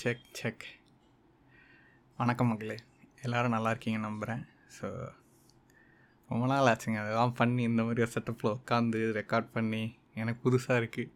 Check check வணக்கம் மக்களே. எல்லோரும் நல்லா இருக்கீங்க நம்புகிறேன் ஸோ ரொம்ப நாள் ஆச்சுங்க. அதெல்லாம் பண்ணி இந்த மாதிரி ஒரு செட்டப்பில் உட்காந்து ரெக்கார்ட் பண்ணி எனக்கு புதுசாக இருக்குது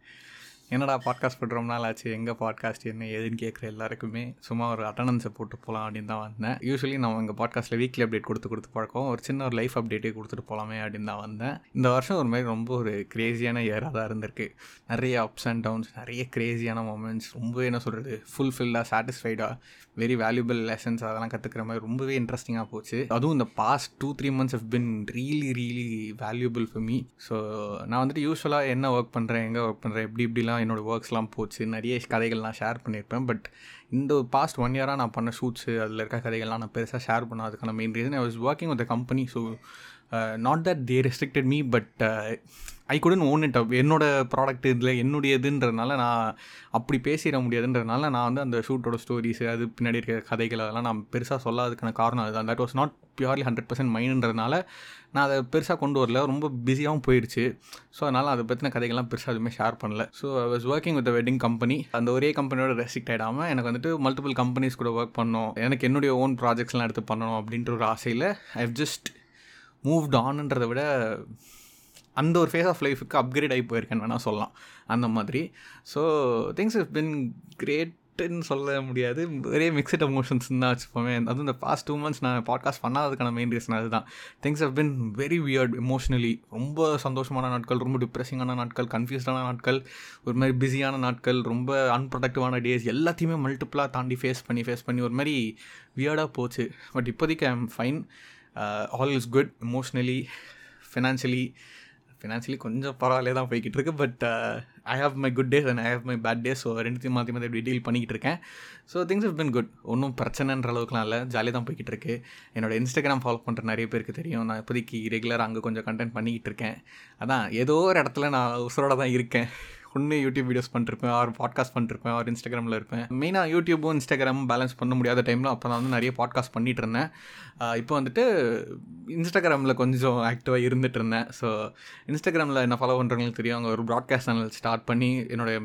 என்னடா பாட்காஸ்ட் போட்டு ரொம்ப நாள் ஆச்சு? எங்கே பாட்காஸ்ட் என்ன ஏதுன்னு கேட்குற எல்லாருக்குமே சும்மா ஒரு அட்டண்டன்ஸை போட்டு போகலாம் அப்படின்னு தான் வந்தேன். யூஸ்வலி நம்ம எங்கள் பாட்காஸ்ட்டில் வீக்லி அப்டேட் கொடுத்து கொடுத்து பழக்கம். ஒரு சின்ன ஒரு லைஃப் அப்டேட்டே கொடுத்துட்டு போகலாமே அப்படின்னு தான் வந்தேன். இந்த வருஷம் ஒரு மாதிரி ரொம்ப ஒரு க்ரேஸியான இயராக தான் இருந்திருக்கு. நிறைய அப்ஸ் அண்ட் டவுன்ஸ் நிறைய க்ரேஸியான மூமெண்ட்ஸ் ரொம்பவே என்ன சொல்கிறது ஃபுல்ஃபில்லாக சாட்டிஸ்ஃபைடாக வெரி வேல்யூபிள் லெசன்ஸ் அதெல்லாம் கற்றுக்கிற மாதிரி ரொம்பவே இன்ட்ரெஸ்டிங்காக போச்சு. அதுவும் இந்த past two three months have been really really valuable for me so நான் வந்துட்டு யூஸ்வலாக என்ன ஒர்க் பண்ணுறேன் எங்கே ஒர்க் பண்ணுறேன் எப்படி இப்படிலாம் என்னோடய ஒர்க்ஸ்லாம் போச்சு. நிறைய கதைகள்லாம் ஷேர் பண்ணியிருப்பேன் பட் இந்த பாஸ்ட் ஒன் இயராக நான் பண்ண ஷூட்ஸு அதில் இருக்க கதைகள்லாம் நான் பெருசாக share பண்ணாததுக்கான main reason I was working with company so not that they restricted me but I couldn't own it up என்னோட ப்ராடக்ட் இதில் என்னுடையதுன்றதுனால நான் அப்படி பேசிட முடியாதுன்றதுனால நான் வந்து அந்த ஷூட்டோட ஸ்டோரிஸ் அது பின்னாடி இருக்கிற கதைகள் அதெல்லாம் நான் பெருசாக சொல்லாததுக்கான காரணம் அதுதான். That was not purely hundred percent மைண்டுன்றதுனால நான் அதை பெருசாக கொண்டு வரல. ரொம்ப பிஸியாகவும் போயிடுச்சு ஸோ அதனால் அதை பற்றின கதைகள்லாம் பெருசாக எதுவுமே ஷேர் பண்ணல. So I was working with wedding company அந்த ஒரே கம்பெனியோட ரெஸ்ட்ரிக்ட் ஆகிடாமல் எனக்கு வந்துட்டு மல்டிபிள் கம்பெனிஸ் கூட ஒர்க் பண்ணணும் எனக்கு என்னுடைய ஓன் ப்ராஜெக்ட்ஸ்லாம் எடுத்து பண்ணணும் அப்படின்ற ஒரு ஆசையில் ஐ ஜஸ்ட் மூவ்ட் ஆன்ன்றதை விட அந்த ஒரு ஃபேஸ் ஆஃப் லைஃபுக்கு அப்கிரேட் ஆகி போயிருக்கேன்னு வேணால் சொல்லலாம். அந்த மாதிரி. ஸோ திங்ஸ் இஸ் பின் கிரேட்டுன்னு சொல்ல முடியாது. ஒரே மிக்சட் எமோஷன்ஸ் தான் வச்சுப்போமே அதுவும் இந்த பாஸ்ட் டூ மந்த்ஸ் நான் பாட்காஸ்ட் பண்ணாததுக்கான மெயின் ரீசன் அதுதான். Things have been very weird emotionally ரொம்ப சந்தோஷமான நாட்கள் ரொம்ப டிப்ரெஸிங்கான நாட்கள் கன்ஃபியூஸ்டான நாட்கள் ஒரு மாதிரி பிஸியான நாட்கள் ரொம்ப அன்ப்ரொடக்டிவான டேஸ் எல்லாத்தையுமே மல்டிப்புளாக தாண்டி ஃபேஸ் பண்ணி ஃபேஸ் பண்ணி ஒரு மாதிரி வியர்டாக போச்சு. பட் இப்போதைக்கு I am fine all is good emotionally financially financially கொஞ்சம் பரவாயில்ல தான் போய்கிட்டு இருக்கு but I have my good days and I have my bad days so ரெண்டுத்தையும் மாற்றி மாற்றி எப்படி டீல் பண்ணிக்கிட்டு இருக்கேன் so things is been good ஒன்றும் பிரச்சனைன்ற அளவுக்குலாம் இல்லை ஜாலியாக தான் போய்கிட்டு இருக்கு என்னோடய இன்ஸ்டாகிராம் ஃபாலோ பண்ணுற நிறைய பேருக்கு தெரியும். நான் இப்போதைக்கு ரெகுலராக அங்கே கொஞ்சம் கண்டென்ட் பண்ணிக்கிட்டு இருக்கேன் அதான் ஏதோ ஒரு இடத்துல நான் உசுரோட தான் இருக்கேன். ஒன்று யூடியூப் வீடியோஸ் பண்ணிருப்பேன் ஆர் பாட்காஸ்ட் பண்ணிருப்பேன் ஆர் இன்ஸ்டாகிராமில் இருப்பேன். மெயினாக யூடியூப்பும் இன்ஸ்டாகிராமும் பேலன்ஸ் பண்ண முடியாத டைமில் அப்போ நான் வந்து நிறைய பாட்காஸ்ட் பண்ணிகிட்டு இருந்தேன். இப்போ வந்துட்டு இன்ஸ்டாகிராமில் கொஞ்சம் ஆக்டிவாக இருந்துட்டு இருந்தேன். ஸோ இன்ஸ்டாகிராமில் என்ன ஃபாலோ பண்ணுறவங்களுக்கு தெரியும். அங்கே ஒரு ப்ராட்காஸ்ட் சேனல் ஸ்டார்ட் பண்ணி என்னுடைய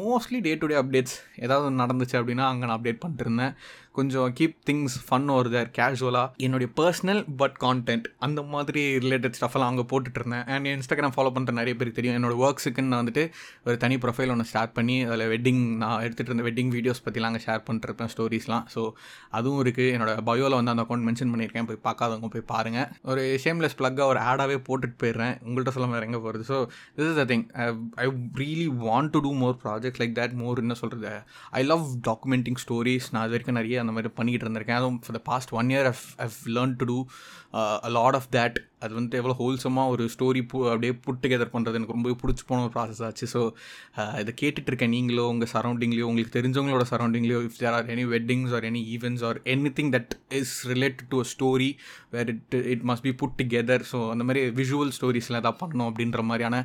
mostly day to day updates ஏதாவது நடந்துச்சு அப்படின்னா அங்கே நான் அப்டேட் பண்ணிட்டு இருந்தேன். கொஞ்சம் கீப் திங்ஸ் ஃபன் ஒரு தேர் கேஷுவலாக என்னுடைய பர்சனல் பட் கான்டென்ட் அந்த மாதிரி ரிலேட்டட் ஸ்டஃபெல்லாம் அங்கே போட்டுட்டு இருந்தேன். அண்ட் இன்ஸ்டாகிராம் ஃபாலோ பண்ணுற நிறைய பேருக்கு தெரியும். என்னோடய ஒர்க்ஸுக்குன்னு நான் வந்துட்டு ஒரு தனி ப்ரொஃபைல் ஒன்று ஸ்டார்ட் பண்ணி அதில் வெட்டிங் நான் எடுத்துகிட்டு இருந்த வெட்டிங் வீடியோஸ் பற்றிலாம் அங்கே ஷேர் பண்ணிருப்பேன் ஸ்டோரிஸ்லாம் ஸோ அதுவும் இருக்குது என்னோடய பயோவில் வந்து அந்த அக்கௌண்ட் மென்ஷன் பண்ணியிருக்கேன். போய் பார்க்காதவங்க போய் பாருங்கள் ஒரு ஷேம்லெஸ் ப்ளக்காக ஒரு ஆடாகவே போட்டுட்டு போயிடுறேன். உங்கள்கிட்ட சொல்ல மாதிரி எங்கே போகிறது so this is the thing I really want to do more project like that more என்ன சொல்கிறது ஐ லவ் டாக்குமெண்டிங் ஸ்டோரிஸ் நான் அது வரைக்கும் நிறைய அந்த மாதிரி பண்ணிக்கிட்டு இருந்திருக்கேன். அதுவும் for the past one year I've I've learn to do a lot of that அது வந்துட்டு எவ்வளோ ஹோல்சமாக ஒரு ஸ்டோரி பு அப்படியே புட் டுகெதர் பண்ணுறது எனக்கு ரொம்பவே பிடிச்சி போன ஒரு ப்ராசஸ் ஆச்சு. ஸோ இதை கேட்டுட்ருக்கேன் நீங்களோ உங்கள் சரௌண்டிங்லேயோ உங்களுக்கு தெரிஞ்சவங்களோட சரௌண்டிங்லேயோ if there are any weddings or any events or any thing that is related to a story where it it must be put together so அந்த மாதிரி விஷுவல் ஸ்டோரிஸ்லாம் எதாவது பண்ணணும் அப்படின்ற மாதிரியான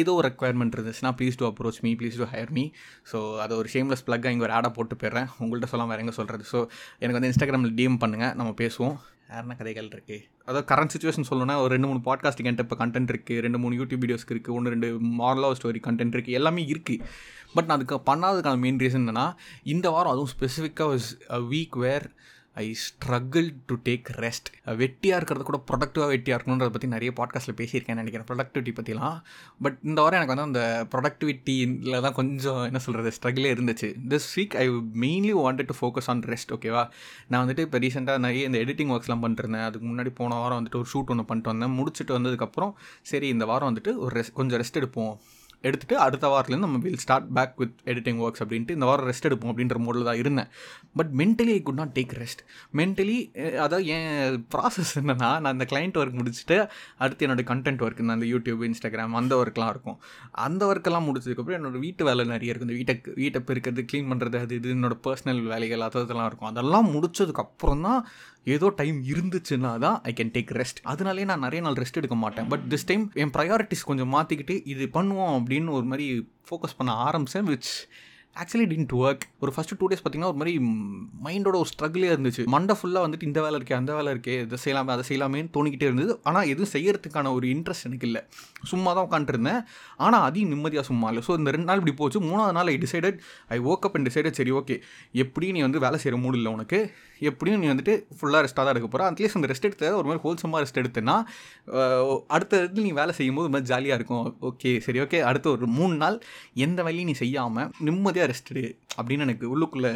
ஏதோ ஒரு ரெக்குவயர்மெண்ட் இருந்துச்சுன்னா please to approach me please to hire me so அதை ஒரு ஷேம்லெஸ் ப்ளக்காக இங்கே ஒரு ஆடாக போட்டு போயிடுறேன். உங்கள்கிட்ட சொல்லாமல் வேறு எங்கே சொல்கிறது ஸோ எனக்கு வந்து இன்ஸ்டாகிராமில் டிஎம் பண்ணுங்கள் நம்ம பேசுவோம். யாருன்னா கதைகள் இருக்குது அதாவது கரண்ட் சுச்சுவேஷன் சொல்லணும்னா ஒரு ரெண்டு மூணு பாட்காஸ்ட்டுக்கு என்கிட்ட இப்போ கண்டென்ட் இருக்குது ரெண்டு மூணு யூடியூப் வீடியோஸ்க்கு இருக்குது ஒன்று ரெண்டு மாரலாக ஸ்டோரி கண்டென்ட் இருக்குது எல்லாமே இருக்குது பட் நான் அதுக்கு பண்ணாததுக்கான மெயின் ரீசன் என்னென்னா இந்த வாரம் அதுவும் ஸ்பெசிஃபிக்காக week where I struggle to take rest வெட்டியாக இருக்கிறது கூட ப்ரொடக்டிவாக வெட்டியாக இருக்கணுன்றதை பற்றி நிறைய பாட்காஸ்ட்டில் பேசியிருக்கேன் நினைக்கிறேன் ப்ரொடக்டிவிட்டி பற்றிலாம் பட் இந்த வாரம் எனக்கு வந்து அந்த ப்ரொடக்டிவிட்டியில் தான் கொஞ்சம் என்ன சொல்கிறது ஸ்ட்ரகிளே இருந்துச்சு. This week I mainly wanted to focus on rest ஓகேவா நான் வந்துட்டு இப்போ ரீசெண்டாக நிறைய இந்த எடிட்டிங் ஒர்க்ஸ்லாம் பண்ணிருந்தேன் அதுக்கு முன்னாடி போன வாரம் வந்துட்டு ஒரு ஷூட் ஒன்று பண்ணிட்டு வந்தேன். முடிச்சுட்டு வந்ததுக்கப்புறம் சரி இந்த வாரம் வந்துட்டு ஒரு ரெஸ்ட் கொஞ்சம் ரெஸ்ட் எடுப்போம். எடுத்துகிட்டு அடுத்த வாரத்துலேருந்து நம்ம will start back with editing works அப்படின்ட்டு இந்த வாரம் ரெஸ்ட் எடுப்போம் அப்படின்ற மோடில் தான் இருந்தேன். But mentally I could not take rest mentally அதாவது என் ப்ராசஸ் என்னென்னா நான் இந்த கிளைண்ட் ஒர்க் முடிச்சுட்டு அடுத்து என்னோடய கண்டென்ட் ஒர்க் நான் அந்த யூடியூப் இன்ஸ்டாகிராம் அந்த ஒர்க்லாம் இருக்கும். அந்த ஒர்க்கெல்லாம் முடிச்சதுக்கப்புறம் என்னோடய வீட்டு வேலை நிறைய இருக்கும் இந்த வீட்டை வீட்டை பெருக்கிறது க்ளீன் பண்ணுறது அது இது என்னோடய பர்சனல் வேலைகள் அதெல்லாம் இருக்கும். அதெல்லாம் முடிச்சதுக்கப்புறம் தான் ஏதோ டைம் இருந்துச்சுன்னா தான் ஐ கேன் டேக் ரெஸ்ட் அதனாலே நான் நிறைய நாள் ரெஸ்ட் எடுக்க மாட்டேன். பட் திஸ் டைம் என் ப்ரையாரிட்டிஸ் கொஞ்சம் மாற்றிக்கிட்டு இது பண்ணுவோம் அப்படின்னு ஒரு மாதிரி ஃபோக்கஸ் பண்ண ஆரம்பித்தேன் விச் ஆக்சுவலி டின்ட் ஒர்க் ஒரு ஃபஸ்ட்டு டூ டேஸ் பார்த்தீங்கன்னா ஒரு மாதிரி மைண்டோட ஒரு ஸ்ட்ரகிளே இருந்துச்சு. மண்டை ஃபுல்லாக வந்துட்டு இந்த வேலை இருக்கே அந்த வேலை இருக்கே இதை செய்யலாமே அதை செய்யலாமேன்னு தோணிக்கிட்டே இருந்தது. ஆனால் எதுவும் செய்யறதுக்கான ஒரு இன்ட்ரெஸ்ட் எனக்கு இல்லை. சும்மா தான் உட்காந்துருந்தேன் ஆனால் அதையும் நிம்மதியாக சும்மா இல்லை. ஸோ இந்த ரெண்டு நாள் இப்படி போச்சு. மூணாவது நாள் I decided I work up and decided சரி ஓகே எப்படி நீ வந்து வேலை செய்கிற மூடு இல்லை உனக்கு? எப்படியும் நீ வந்துட்டு ஃபுல்லாக ரெஸ்ட்டாக தான் எடுக்க போகிற அட்லீஸ்ட் அந்த ரெஸ்ட் எடுத்த ஒரு மாதிரி ஹோல்சமாக ரெஸ்ட் எடுத்தேன்னா அடுத்த இடத்துல நீ வேலை செய்யும்போது ஒரு மாதிரி ஜாலியாக இருக்கும். ஓகே சரி ஓகே அடுத்த ஒரு மூணு நாள் எந்த வேலையும் நீ செய்யாமல் நிம்மதியாக ரெஸ்ட் எடு. அப்படின்னு எனக்கு உள்ளுக்குள்ளே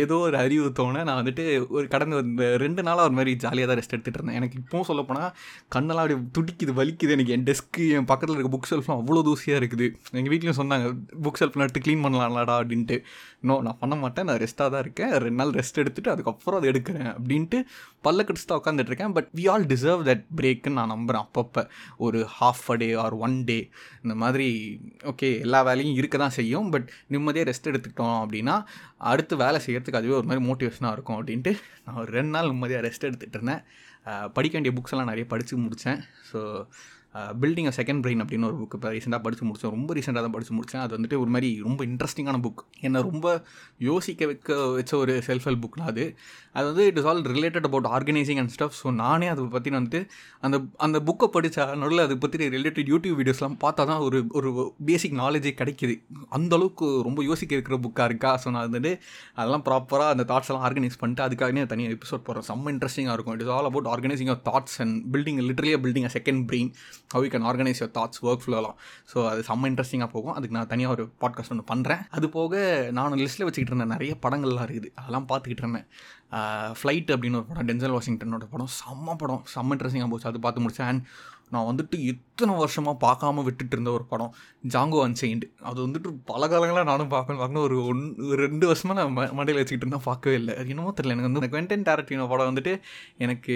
ஏதோ ஒரு அறிவு தோண நான் வந்துட்டு ஒரு கடந்த இந்த ரெண்டு நாளாக ஒரு மாதிரி ஜாலியாக தான் ரெஸ்ட் எடுத்துகிட்டு இருந்தேன். எனக்கு இப்போவும் சொல்லப்போனால் கண்ணெல்லாம் அப்படி துடிக்குது வலிக்குது. எனக்கு என் டெஸ்க்கு என் பக்கத்தில் இருக்க புக் செல்ஃப்லாம் அவ்வளோ தூசியாக இருக்குது. எங்கள் வீட்லேயும் சொன்னாங்க புக் செல்ஃப் எடுத்து க்ளீன் பண்ணலாம்லாடா அப்படின்ட்டு. நோ நான் பண்ண மாட்டேன். நான் ரெஸ்ட்டாக தான் இருக்கேன். ரெண்டு நாள் ரெஸ்ட் எடுத்துகிட்டு அதுக்கப்புறம் அதை எடுக்கிறேன் அப்படின்ட்டு பல்ல கடிச்சு தான் உட்காந்துட்ருக்கேன் but we all deserve that பிரேக்குன்னு நான் நம்புகிறேன் அப்பப்போ. ஒரு half a day or one day இந்த மாதிரி ஓகே எல்லா வேலையும் இருக்க தான் செய்யும். பட் நிம்மதியாக ரெஸ்ட் எடுத்துக்கிட்டோம். அப்படின்னா அடுத்து வேலை செய்கிறதுக்கு அதுவே ஒரு மாதிரி மோட்டிவேஷனாக இருக்கும் அப்படின்ட்டு நான் ஒரு ரெண்டு நாள் நிம்மதியாக ரெஸ்ட் எடுத்துகிட்டு இருந்தேன். படிக்க வேண்டிய புக்ஸ் எல்லாம் நிறைய படித்து முடித்தேன் so building a second brain அப்படின்னு ஒரு புக் இப்போ ரீசெண்டாக படித்து முடித்தேன் ரொம்ப ரீசெண்டாக தான் படித்து முடித்தேன் அது வந்துட்டு ஒரு மாதிரி ரொம்ப இன்ட்ரெஸ்டிங்கான புக் என்னை ரொம்ப யோசிக்க வைக்க வச்ச ஒரு செல்ஃப் ஹெல்ப் புக்னா அது. அது வந்து it is all related about organising and stuff so நானே அதை பற்றி வந்துட்டு அந்த அந்த புக்கை படித்தா நடுவில் அதை பற்றி ரிலேட்டட் யூடியூப் வீடியோஸ்லாம் பார்த்தா தான் ஒரு ஒரு பேசிக் நாலேஜே கிடைக்கிது. அந்தளவுக்கு ரொம்ப யோசிக்க இருக்கிற புக்காக இருக்கா? ஸோ நான் வந்துட்டு அதெல்லாம் ப்ராப்பராக அந்த தாட்ஸ் எல்லாம் ஆர்கனைஸ் பண்ணிட்டு அதுக்காகவே தனியாக எபிசோட் போடுறேன். செம்ம இன்ட்ரெஸ்டிங்காக இருக்கும். It is all about organising of thoughts and building லிட்டரலியாக building a second brain how you can organise your thoughts work ஃப்ளோலாம் so அது செம்ம இன்ட்ரெஸ்டிங்காக போகும். அதுக்கு நான் தனியாக ஒரு பாட்காஸ்ட் ஒன்று பண்ணுறேன் அது போக நான் லிஸ்ட்டில் வச்சுக்கிட்டு இருந்தேன் நிறைய படங்கள்லாம் இருக்குது. அதெல்லாம் பார்த்துக்கிட்டு இருந்தேன். ஃப்ளைட் அப்படின்னு ஒரு படம் டென்சல் வாஷிங்டனோட படம். செம்ம படம். செம்ம இன்ட்ரெஸ்டிங்காக போச்சு. அது பார்த்து முடிச்சேன். அண்ட் நான் வந்துட்டு அத்தனை வருஷமாக பார்க்காம விட்டுட்டு இருந்த ஒரு படம்? ஜாங்கோ அன்செயின்டு அது வந்துட்டு பல காலங்களாக நானும் பார்க்கணும் பார்க்கணும் ஒரு ஒன் ரெண்டு வருஷமாக நான் ம மண்டையில் வச்சுக்கிட்டு இருந்தால் பார்க்கவே இல்லை. என்னமோ தெரியல. எனக்கு வந்து குவென்டன் டேரக்டினோ படம் வந்துட்டு எனக்கு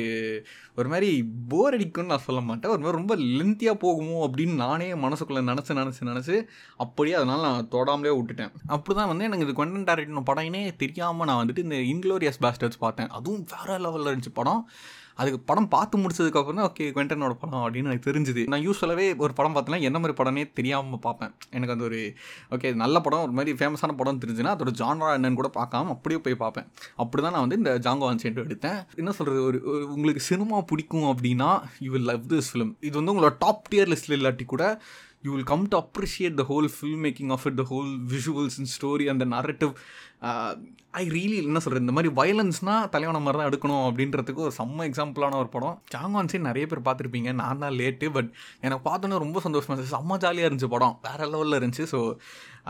ஒரு மாதிரி போர் அடிக்கும்னு நான் சொல்ல மாட்டேன். ஒரு மாதிரி ரொம்ப லென்த்தியாக போகுமோ அப்படின்னு நானே மனசுக்குள்ளே நினச்சி நினச்சி நினச்சி அப்படியே அதனால் நான் தொடாமலே விட்டுட்டேன். அப்படி தான் வந்து எனக்கு இது குவென்டன் டேரக்டினோ படம்னே தெரியாமல் நான் வந்துட்டு இந்த இன்க்ளோரியஸ் பேஸ்டர்ஸ் பார்த்தேன். அதுவும் வேறு லெவலில் இருந்துச்சு படம். அதுக்கு படம் பார்த்து முடிச்சதுக்கப்புறம் தான் ஓகே குவெண்டனோட படம் அப்படின்னு எனக்கு தெரிஞ்சுது. நான் யூஸ்வலாகவே ஒரு படம் பார்த்தோன்னா என்ன மாதிரி படமே தெரியாமல் பார்ப்பேன். எனக்கு அந்த ஒரு ஓகே நல்ல படம் ஒரு மாதிரி ஃபேமஸான படம் தெரிஞ்சுன்னா அதோட ஜான்ரா என்னன்னு கூட பார்க்காம அப்படியே போய் பார்ப்பேன். அப்படி தான் நான் வந்து இந்த ஜாங்கோ ஆன்சென்ட் எடுத்தேன். என்ன சொல்கிறது ஒரு உங்களுக்கு சினிமா பிடிக்கும் அப்படின்னா you will love this film இது வந்து உங்களோட டாப் டியர் லிஸ்ட்டில் இல்லாட்டி கூட you will come to appreciate the whole film making of it the whole visuals and story அந்த நரட்டிவ் ஐ ரியலி என்ன சொல்கிறது இந்த மாதிரி வயலன்ஸ்னால் தலைவன மாதிரி தான் எடுக்கணும் அப்படின்றதுக்கு ஒரு செம்ம எக்ஸாம்பிளான ஒரு படம். சாங்கான்ஸே நிறைய பேர் பார்த்துருப்பீங்க. நான் தான் லேட்டு பட் எனக்கு பார்த்தோன்னே ரொம்ப சந்தோஷமாக இருந்துச்சு. செம்ம ஜாலியாக இருந்துச்சு படம். வேறு லெவலில் இருந்துச்சு. ஸோ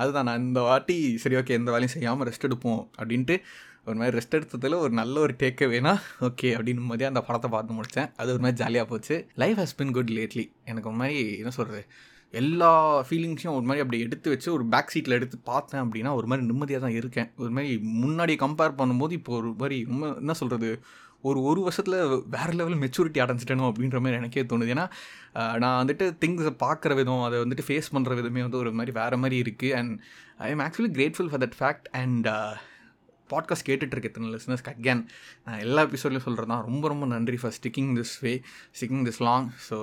அதுதான் நான் இந்த வாட்டி சரி ஓகே எந்த வேலையும் செய்யாமல் ரெஸ்ட் எடுப்போம் அப்படின்ட்டு ஒரு மாதிரி ரெஸ்ட் எடுத்ததில் ஒரு நல்ல ஒரு டேக்கே வேணா ஓகே அப்படின்னு போதே அந்த படத்தை பார்த்து முடித்தேன் அது ஒரு மாதிரி ஜாலியாக போச்சு. Life has been good lately எனக்கு ஒரு மாதிரி என்ன சொல்கிறது எல்லா ஃபீலிங்ஸையும் ஒரு மாதிரி அப்படி எடுத்து வச்சு ஒரு பேக் சீட்டில் எடுத்து பார்த்தேன் அப்படின்னா ஒரு மாதிரி நிம்மதியாக தான் இருக்கேன். ஒரு மாதிரி முன்னாடி கம்பேர் பண்ணும்போது இப்போ ஒரு மாதிரி ரொம்ப என்ன சொல்கிறது ஒரு ஒரு வருஷத்தில் வேறு லெவல் மெச்சூரிட்டி அடைஞ்சிட்டணும் அப்படின்ற மாதிரி எனக்கே தோணுது. ஏன்னா நான் வந்துட்டு திங்ஸை பார்க்குற விதம் அதை வந்துட்டு ஃபேஸ் பண்ணுற விதமே வந்து ஒரு மாதிரி வேறு மாதிரி இருக்குது and I am actually grateful for that fact and podcast கேட்டுட்ருக்க எத்தனை லிஸ்னஸ்க்கு அகேன் நான் எல்லா எபிசோட்லையும் சொல்கிறது தான் ரொம்ப ரொம்ப நன்றி for sticking this way sticking this long so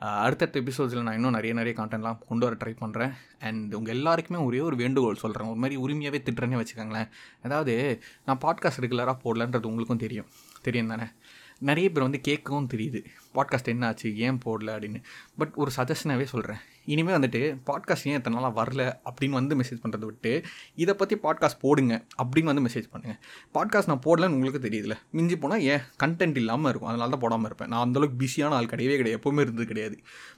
அடுத்தடுத்த எபிசோட்ஸில் நான் இன்னும் நிறைய நிறைய கான்டென்ட்லாம் கொண்டு வர ட்ரை பண்ணுறேன் அண்ட் உங்கள் எல்லாருக்குமே ஒரே ஒரு வேண்டுகோள் சொல்கிறேன் ஒரு மாதிரி உரிமையாகவே திட்டுறேனே வச்சுக்கோங்களேன். அதாவது நான் பாட்காஸ்ட் ரெகுலராக போடலன்றது உங்களுக்கும் தெரியும். தெரியும் தானே நிறைய பேர் வந்து கேட்கவும் தெரியுது. பாட்காஸ்ட் என்ன ஆச்சு ஏன் போடல அப்படின்னு. பட் ஒரு சஜஷனாகவே சொல்கிறேன் இனிமேல் வந்துட்டு பாட்காஸ்ட் ஏன் எத்தனை நாளாக வரல அப்படின்னு வந்து மெசேஜ் பண்ணுறது விட்டு இதை பற்றி பாட்காஸ்ட் போடுங்க அப்படின்னு வந்து மெசேஜ் பண்ணுங்கள் பாட்காஸ்ட் நான் போடலன்னு உங்களுக்கு தெரியுதுல மிஞ்சி போனால் ஏன்? கண்டென்ட் இல்லாமல் இருக்கும். அதனால தான் போடாமல் இருப்பேன். நான் அந்தளவுக்கு பிஸியான ஆள் கிடையவே கிடையாது. எப்போவுமே இருந்தது கிடையாது.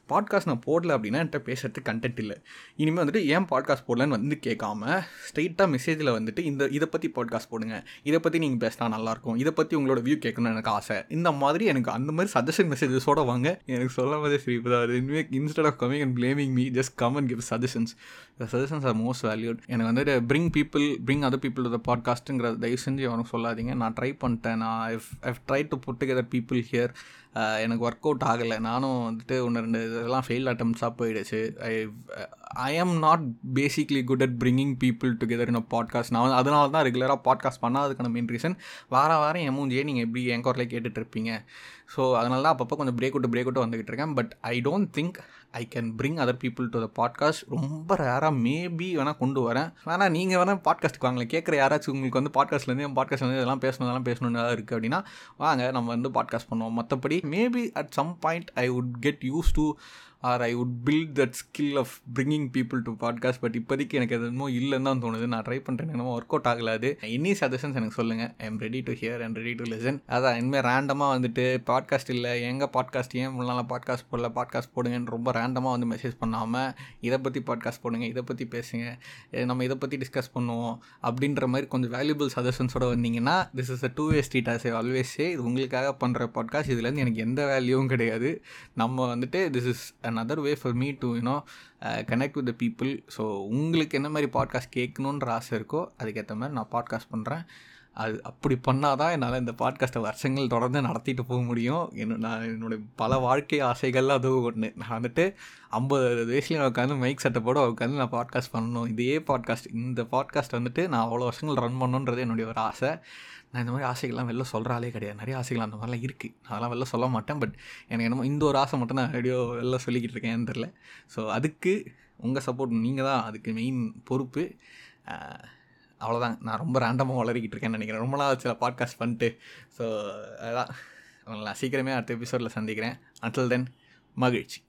பாட்காஸ்ட் நான் போடல அப்படின்னா என்கிட்ட பேசுறதுக்கு கண்டென்ட் இல்லை. இனிமேல் வந்துட்டு ஏன் பாட்காஸ்ட் போடலன்னு வந்து கேட்காம ஸ்ட்ரைட்டாக மெசேஜில் வந்துட்டு இந்த இதை பற்றி பாட்காஸ்ட் போடுங்க. இதை பற்றி நீங்கள் பேசினா நல்லாயிருக்கும் இதை பற்றி உங்களோட வியூ கேட்கணும்னு எனக்கு ஆசை. இந்த மாதிரி எனக்கு அந்த மாதிரி சஜஷன் மெசேஜஸோட வாங்க எனக்கு சொல்ல போதே சிரிப்பு தான். Anyway instead of coming and blaming me just come and give suggestions the suggestions are most valued எனக்கு வந்துட்டு bring people bring other people the பாட்காஸ்ட்டுங்கிற தயவு செஞ்சு அவனுக்கு சொல்லாதீங்க. நான் ட்ரை பண்ணிட்டேன். நான் if I've try to put together people here எனக்கு ஒர்க் அவுட் ஆகலை. நானும் வந்துட்டு ஒன்று ரெண்டு இதெல்லாம் ஃபெயில் அட்டம்ஸாக போயிடுச்சு. I I am not basically good at bringing people together in a podcast நான் அதனால தான் ரெகுலராக பாட்காஸ்ட் பண்ணாததுக்கான மெயின் ரீசன் வார வாரம் என் மூஞ்சியே நீங்கள் எப்படி என் குரலே கேட்டுட்டு இருப்பீங்க? ஸோ அதனால தான் அப்பப்போ அப்பப்போ கொஞ்சம் பிரேக் விட்டு பிரேக் விட்டு வந்துகிட்டு இருக்கேன். But I don't think I can bring other people to the podcast ரொம்ப ரேராக மேபி வேணால் கொண்டு வரேன். வேணால் நீங்கள் வேணால் பாட்காஸ்ட்டுக்கு வாங்கல கேட்குற யாராச்சும் உங்களுக்கு வந்து பாட்காஸ்ட்லேருந்து என் பாட்காஸ்ட்லேருந்து இதெல்லாம் பேசணும் இதெல்லாம் பேசணுன்னு இருக்குது அப்படின்னா வாங்க நம்ம வந்து பாட்காஸ்ட் பண்ணுவோம். மற்றபடி maybe at some point I would get used to or I would build that skill of bringing people to podcast but இப்போதைக்கு எனக்கு அது என்னமோ இல்லைன்னு தான் தோணுது. நான் ட்ரை பண்ணுறேன் என்னமோ ஒர்க் அவுட் ஆகலாது எனி சஜஷன்ஸ் எனக்கு சொல்லுங்கள் I am ready to hear and ready to listen அதான் இனிமேல் ரேண்டமாக வந்துட்டு பாட்காஸ்ட் இல்லை. எங்கள் பாட்காஸ்ட் ஏன் முன்னால் பாட்காஸ்ட் போடல? பாட்காஸ்ட் போடுங்கன்னு ரொம்ப ரேண்டமாக வந்து மெசேஜ் பண்ணாமல் இதை பற்றி பாட்காஸ்ட் போடுங்க இதை பற்றி பேசுங்க நம்ம இதை பற்றி டிஸ்கஸ் பண்ணுவோம் அப்படின்ற மாதிரி கொஞ்சம் வேல்யூபிள் சஜஷன்ஸோட வந்தீங்கன்னா this is a two way street as a ஆல்வேஸே இது உங்களுக்காக பண்ணுற பாட்காஸ்ட் இதுலேருந்து எனக்கு எந்த வேல்யூவும் கிடையாது. நம்ம வந்துட்டு this is another way for me to you know connect with the people so உங்களுக்கு என்ன மாதிரி பாட்காஸ்ட் கேட்கணுன்ற ஆசை இருக்கோ அதுக்கேற்ற மாதிரி நான் பாட்காஸ்ட் பண்ணுறேன் அது அப்படி பண்ணால் தான் என்னால் இந்த பாட்காஸ்ட்டை வருஷங்கள் தொடர்ந்து நடத்திட்டு போக முடியும். என்ன நான் என்னுடைய பல வாழ்க்கை ஆசைகள்லாம் அதுவும் ஒன்று நான் வந்துட்டு ஐம்பது அறுபது வயசுலேயும் உட்காந்து மைக் செட்டப்போட உட்காந்து நான் பாட்காஸ்ட் பண்ணணும். இதே பாட்காஸ்ட் இந்த பாட்காஸ்ட் வந்துட்டு நான் அவ்வளோ வருஷங்கள் ரன் பண்ணணுன்றது என்னுடைய ஒரு ஆசை. நான் இந்த மாதிரி ஆசைகள்லாம் வெளில சொல்கிறாலே கிடையாது. நிறைய ஆசைகள் அந்த மாதிரிலாம் இருக்குது அதெல்லாம் வெளில சொல்ல மாட்டேன். பட் எனக்கு என்னமோ இந்த ஒரு ஆசை மட்டும் நான் ரேடியோ வெளில சொல்லிக்கிட்டு இருக்கேன் தெரில ஸோ அதுக்கு உங்கள் சப்போர்ட் நீங்கள் தான் அதுக்கு மெயின் பொறுப்பு. அவ்வளோதான் நான் ரொம்ப ரேண்டமாக வளரிக்கிட்டு இருக்கேன்னு நினைக்கிறேன். ரொம்ப நாள் சில பாட்காஸ்ட் பண்ணிட்டு. ஸோ அதான். நான் சீக்கிரமே அடுத்த எபிசோடில் சந்திக்கிறேன். அன்டில் தென் மகிழ்ச்சி.